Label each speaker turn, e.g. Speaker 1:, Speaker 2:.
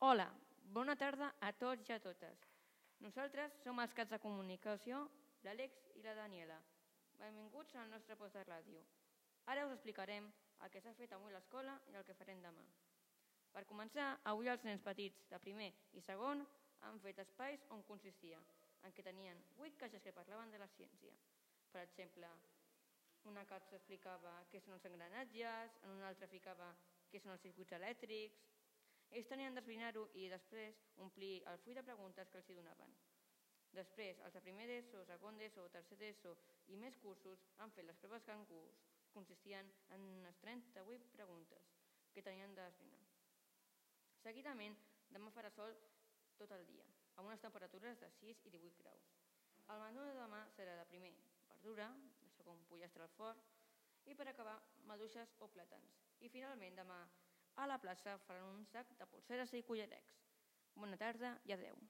Speaker 1: Hola, bona tarda a tots i a totes. Nosaltres som els cats de comunicació, l'Àlex i la Daniela. Benvinguts al nostre post de ràdio. Ara us explicarem el que s'ha fet avui a l'escola i el que farem demà. Per començar, avui els nens petits de primer i segon han fet espais on consistia, en què tenien vuit caixes que parlaven de la ciència. Per exemple, una caixa explicava què són els engranatges, en una altra ficava què són els circuits elèctrics. Ells tenien d'esbrinar-ho i després omplir el full de preguntes que els hi donaven. Després, els de primer d'ESO, segon d'ESO, tercer d'ESO i més cursos han fet les proves que han curs, consistien en unes 38 preguntes que tenien d'esbrinar. Seguidament, demà farà sol tot el dia, amb unes temperatures de 6 i 18 graus. El menú de demà serà de primer verdura, de segon pollastre al forn i per acabar maduixes o plàtans. I finalment demà a la plaça faran un sac de polseres i collarecs. Bona tarda i adeu.